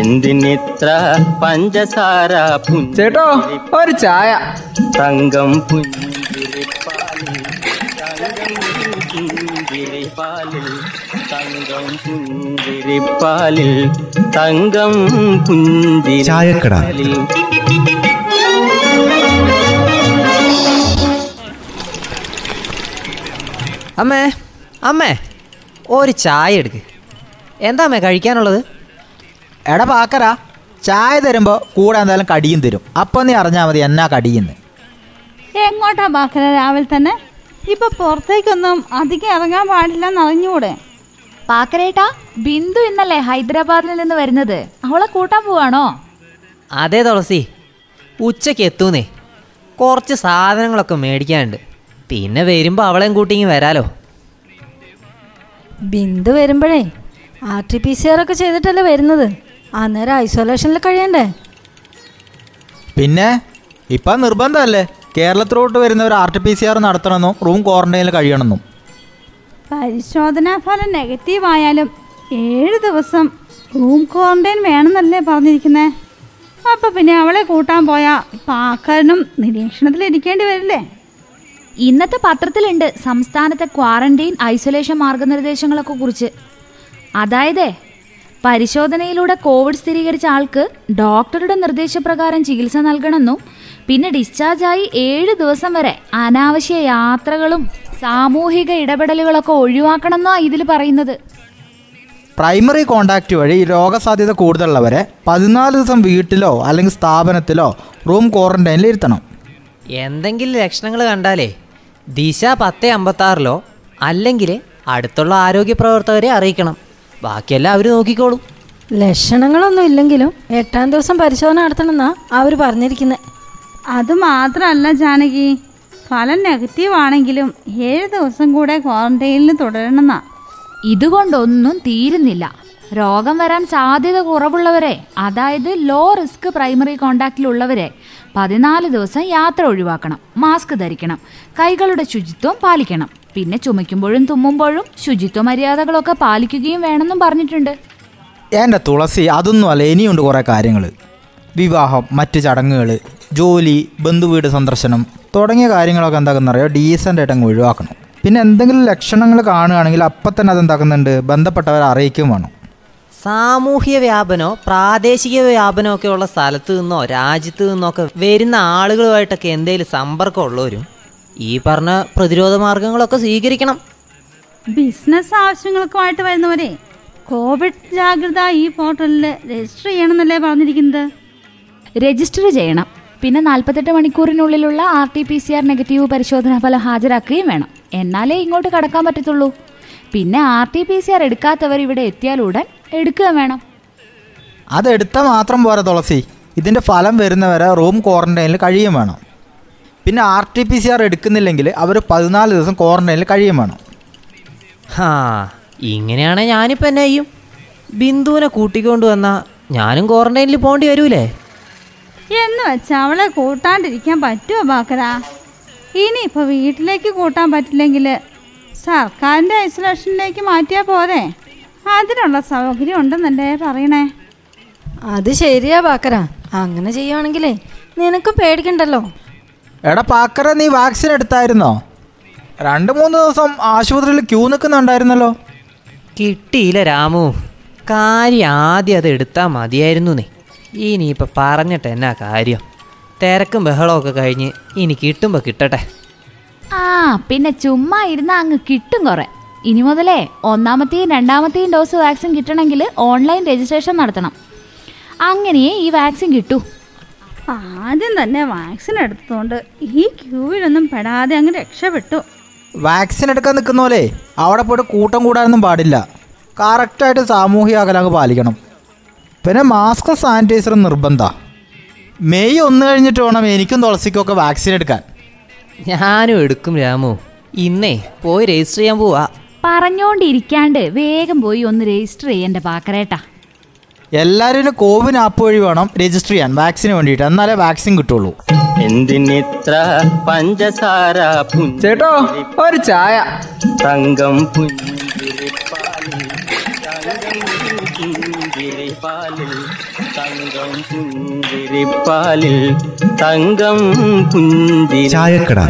എന്തിനിത്ര പഞ്ചസാര ചേട്ടോ ഒരു ചായ. തങ്കം പുഞ്ചിരിപ്പാലിൽ തങ്കം പുഞ്ചിരിപ്പാലിൽ തങ്കം പുഞ്ചിരിപ്പാലിൽ തങ്കം ചായക്കട. പുഞ്ചിരിപ്പാലിൽ അമ്മേ അമ്മേ ഒരു ചായ എടുക്ക്. എന്താ അമ്മേ കഴിക്കാനുള്ളത്? എടാ പാക്കരാ ചായ തരുമ്പോൾ കൂടെ എന്തായാലും കടിയും തരും. അപ്പൊ നീ അറിഞ്ഞാൽ മതി എന്നാ കടിയെന്ന്. എങ്ങോട്ടാ ബാക്കര രാവിലെ തന്നെ? ഇപ്പൊ പുറത്തേക്കൊന്നും അധികം ഇറങ്ങാൻ പാടില്ലെന്ന് അറിഞ്ഞൂടെ? പാക്കരേട്ടാ ബിന്ദു ഇന്നല്ലേ ഹൈദരാബാദിൽ നിന്ന് വരുന്നത്. അവളെ കൂട്ടാൻ പോവാണോ? അതെ തുളസി ഉച്ചയ്ക്ക് എത്തൂന്നേ. കുറച്ച് സാധനങ്ങളൊക്കെ മേടിക്കാനുണ്ട്. പിന്നെ വരുമ്പോൾ അവളെയും കൂട്ടിങ്ങി വരാലോ. ബിന്ദു വരുമ്പോഴേ R T P C R ഒക്കെ ചെയ്തിട്ടല്ലേ വരുന്നത്? അന്നേരം ഐസൊലേഷനിൽ കഴിയണ്ടേ? പിന്നെ ഇപ്പം നിർബന്ധമല്ലേ? കേരളത്തിലോട്ട് വരുന്നവർ R T P C R നടത്തണമെന്നും റൂം ക്വാറന്റൈനിൽ കഴിയണമെന്നും. പരിശോധനാ ഫലം നെഗറ്റീവ് ആയാലും ഏഴ് ദിവസം റൂം ക്വാറന്റൈൻ വേണമെന്നല്ലേ പറഞ്ഞിരിക്കുന്നേ? അപ്പൊ പിന്നെ അവളെ കൂട്ടാൻ പോയാ പാക്കാരനും നിരീക്ഷണത്തിൽ ഇരിക്കേണ്ടി വരില്ലേ? ഇന്നത്തെ പത്രത്തിലുണ്ട് സംസ്ഥാനത്തെ ക്വാറന്റൈൻ ഐസൊലേഷൻ മാർഗനിർദ്ദേശങ്ങളൊക്കെ കുറിച്ച്. അതായത് പരിശോധനയിലൂടെ കോവിഡ് സ്ഥിരീകരിച്ച ആൾക്ക് ഡോക്ടറുടെ നിർദ്ദേശപ്രകാരം ചികിത്സ നൽകണമെന്നും പിന്നെ ഡിസ്ചാർജായി ഏഴ് ദിവസം വരെ അനാവശ്യ യാത്രകളും സാമൂഹിക ഇടപെടലുകളൊക്കെ ഒഴിവാക്കണമെന്നോ ഇതിൽ പറയുന്നത്. പ്രൈമറി കോണ്ടാക്ട് വഴി രോഗസാധ്യത കൂടുതലുള്ളവരെ പതിനാല് ദിവസം വീട്ടിലോ അല്ലെങ്കിൽ സ്ഥാപനത്തിലോ റൂം ക്വാറന്റൈനിൽ ഇരുത്തണം. എന്തെങ്കിലും ലക്ഷണങ്ങൾ കണ്ടാലേ ദിശ പത്ത് അമ്പത്താറിലോ അല്ലെങ്കിൽ അടുത്തുള്ള ആരോഗ്യ പ്രവർത്തകരെ അറിയിക്കണം. ബാക്കിയെല്ലാം അവർ നോക്കിക്കോളും. ലക്ഷണങ്ങളൊന്നും ഇല്ലെങ്കിലും എട്ടാം ദിവസം പരിശോധന നടത്തണമെന്നാ അവർ പറഞ്ഞിരിക്കുന്നത് അത് മാത്രമല്ല ജാനകി. ഫലം നെഗറ്റീവ് ആണെങ്കിലും ഏഴ് ദിവസം കൂടെ ക്വാറന്റൈനിൽ തുടരണമെന്നാ. ഇതുകൊണ്ടൊന്നും തീരുന്നില്ല. രോഗം വരാൻ സാധ്യത കുറവുള്ളവരെ അതായത് ലോ റിസ്ക് പ്രൈമറി കോണ്ടാക്റ്റിലുള്ളവരെ പതിനാല് ദിവസം യാത്ര ഒഴിവാക്കണം മാസ്ക് ധരിക്കണം കൈകളുടെ ശുചിത്വം പാലിക്കണം. പിന്നെ ചുമയ്ക്കുമ്പോഴും തുമ്മുമ്പോഴും ശുചിത്വ മര്യാദകളൊക്കെ പാലിക്കുകയും വേണമെന്നും പറഞ്ഞിട്ടുണ്ട്. എന്റെ തുളസി അതൊന്നും അല്ല ഇനിയുണ്ട് കുറേ കാര്യങ്ങൾ. വിവാഹം മറ്റ് ചടങ്ങുകൾ ജോലി ബന്ധുവീട് സന്ദർശനം തുടങ്ങിയ കാര്യങ്ങളൊക്കെ എന്താക്കുന്നറിയോ ഡീസന്റ് ആയിട്ട് അങ്ങ് ഒഴിവാക്കണം. പിന്നെ എന്തെങ്കിലും ലക്ഷണങ്ങൾ കാണുകയാണെങ്കിൽ അപ്പം തന്നെ അതെന്താക്കുന്നുണ്ട്? ബന്ധപ്പെട്ടവരെ അറിയിക്കുകയും വേണം. സാമൂഹ്യ വ്യാപനോ പ്രാദേശിക വ്യാപനോ ഒക്കെ ഉള്ള സ്ഥലത്ത് നിന്നോ രാജ്യത്ത് നിന്നോ ഒക്കെ വരുന്ന ആളുകളുമായിട്ടൊക്കെ എന്തെങ്കിലും സമ്പർക്കം ഉള്ളവരും ഈ പറഞ്ഞ പ്രതിരോധ മാർഗങ്ങളൊക്കെ സ്വീകരിക്കണം. ബിസിനസ് ആവശ്യങ്ങൾക്കുമായിട്ട് വരുന്നവരെ കോവിഡ് ജാഗ്രത ഈ പോർട്ടലിൽ രജിസ്റ്റർ ചെയ്യണമെന്നല്ലേ പറഞ്ഞിരിക്കുന്നത്? രജിസ്റ്റർ ചെയ്യണം. പിന്നെ നാൽപ്പത്തെട്ട് മണിക്കൂറിനുള്ളിലുള്ള R T P C R negative പരിശോധനാ ഫലം ഹാജരാക്കുകയും വേണം. എന്നാലേ ഇങ്ങോട്ട് കടക്കാൻ പറ്റത്തുള്ളൂ. പിന്നെ R T P C R എടുക്കാത്തവർ ഇവിടെ എത്തിയാൽ ഉടൻ എടുക്കുക വേണം. അതെടുത്താൽ മാത്രം പോരാ തുളസി. ഇതിന്റെ ഫലം വരുന്നവരെ റൂം ക്വാറന്റൈനിൽ കഴിയും വേണം. പിന്നെ R T P C R എടുക്കുന്നില്ലെങ്കിൽ അവർ പതിനാല് ദിവസം ക്വാറന്റൈനിൽ കഴിയും വേണം. ഹാ ഇങ്ങനെയാണെ ഞാനിപ്പോൾ എന്നെ ചെയ്യും? ബിന്ദുവിനെ കൂട്ടിക്കൊണ്ട് വന്നാൽ ഞാനും ക്വാറന്റൈനിൽ പോകേണ്ടി വരൂലേ? എന്ന് വെച്ചാൽ അവളെ കൂട്ടാണ്ടിരിക്കാൻ പറ്റുമോ ബാക്കര? ഇനിയിപ്പോൾ വീട്ടിലേക്ക് കൂട്ടാൻ പറ്റില്ലെങ്കിൽ സർക്കാരിന്റെ ഐസൊലേഷനിലേക്ക് മാറ്റിയാൽ പോരെ? അതിനുള്ള സൗകര്യം ഉണ്ടെന്നല്ലേ പറയണേ. അത് ശരിയാ പാക്കര അങ്ങനെ ചെയ്യുവാണെങ്കിലേ നിനക്കും പേടിക്കണ്ടല്ലോ. എടാ പാക്കറ നീ വാക്സിൻ എടുത്തായിരുന്നോ? രണ്ട് മൂന്ന് ദിവസം ആശുപത്രിയിൽ ക്യൂ നിൽക്കുന്നുണ്ടായിരുന്നല്ലോ. കിട്ടിയില്ല രാമു. കാര്യം ആദ്യം അത് എടുത്താൽ മതിയായിരുന്നു നീ. ഇനിയിപ്പോൾ പറഞ്ഞിട്ട് എന്നാ കാര്യം? തിരക്കും ബഹളമൊക്കെ കഴിഞ്ഞ് ഇനി കിട്ടുമ്പോൾ കിട്ടട്ടെ. ആ പിന്നെ ചുമ്മാ ഇരുന്ന അങ്ങ് കിട്ടും കുറെ. ഇനി മുതലേ ഒന്നാമത്തെയും രണ്ടാമത്തെയും ഡോസ് വാക്സിൻ കിട്ടണമെങ്കിൽ ഓൺലൈൻ രജിസ്ട്രേഷൻ നടത്തണം. അങ്ങനെയേ ഈ വാക്സിൻ കിട്ടൂ. ആദ്യം തന്നെ വാക്സിൻ എടുത്തതുകൊണ്ട് ഈ ക്യൂവിലൊന്നും പെടാതെ അങ്ങ് രക്ഷപ്പെട്ടു. വാക്സിൻ എടുക്കാൻ നിൽക്കുന്ന പോലെ അവിടെ പോയിട്ട് കൂട്ടം കൂടാനൊന്നും പാടില്ല. കറക്റ്റായിട്ട് സാമൂഹിക അകലം അങ്ങ് പാലിക്കണം. പിന്നെ മാസ്കും സാനിറ്റൈസറും നിർബന്ധ. മെയ് ഒന്ന് കഴിഞ്ഞിട്ട് വേണം എനിക്കും തുളസിക്കൊക്കെ വാക്സിൻ എടുക്കാൻ. ഞാനും എടുക്കും രാമു. ഇന്നേ പോയി രജിസ്റ്റർ ചെയ്യാൻ പോവാ. പറഞ്ഞോണ്ടിരിക്കാണ്ട് വേഗം പോയി ഒന്ന് രജിസ്റ്റർ ചെയ്യന്റെ പാക്കരേട്ടാ എല്ലാവരും കോവിൻ ആപ്പ് വഴി വേണം രജിസ്റ്റർ ചെയ്യാൻ വാക്സിന് വേണ്ടിയിട്ട്. എന്നാലേ വാക്സിൻ കിട്ടുള്ളൂ. എന്തിനിത്ര പഞ്ചസാര ചേട്ടോ ഒരു ചായ. തങ്കം പുഞ്ചിരിപ്പാലിൽ തങ്കം പുഞ്ചിരിപ്പാലിൽ തങ്കം പുഞ്ചിരി ചായക്കട.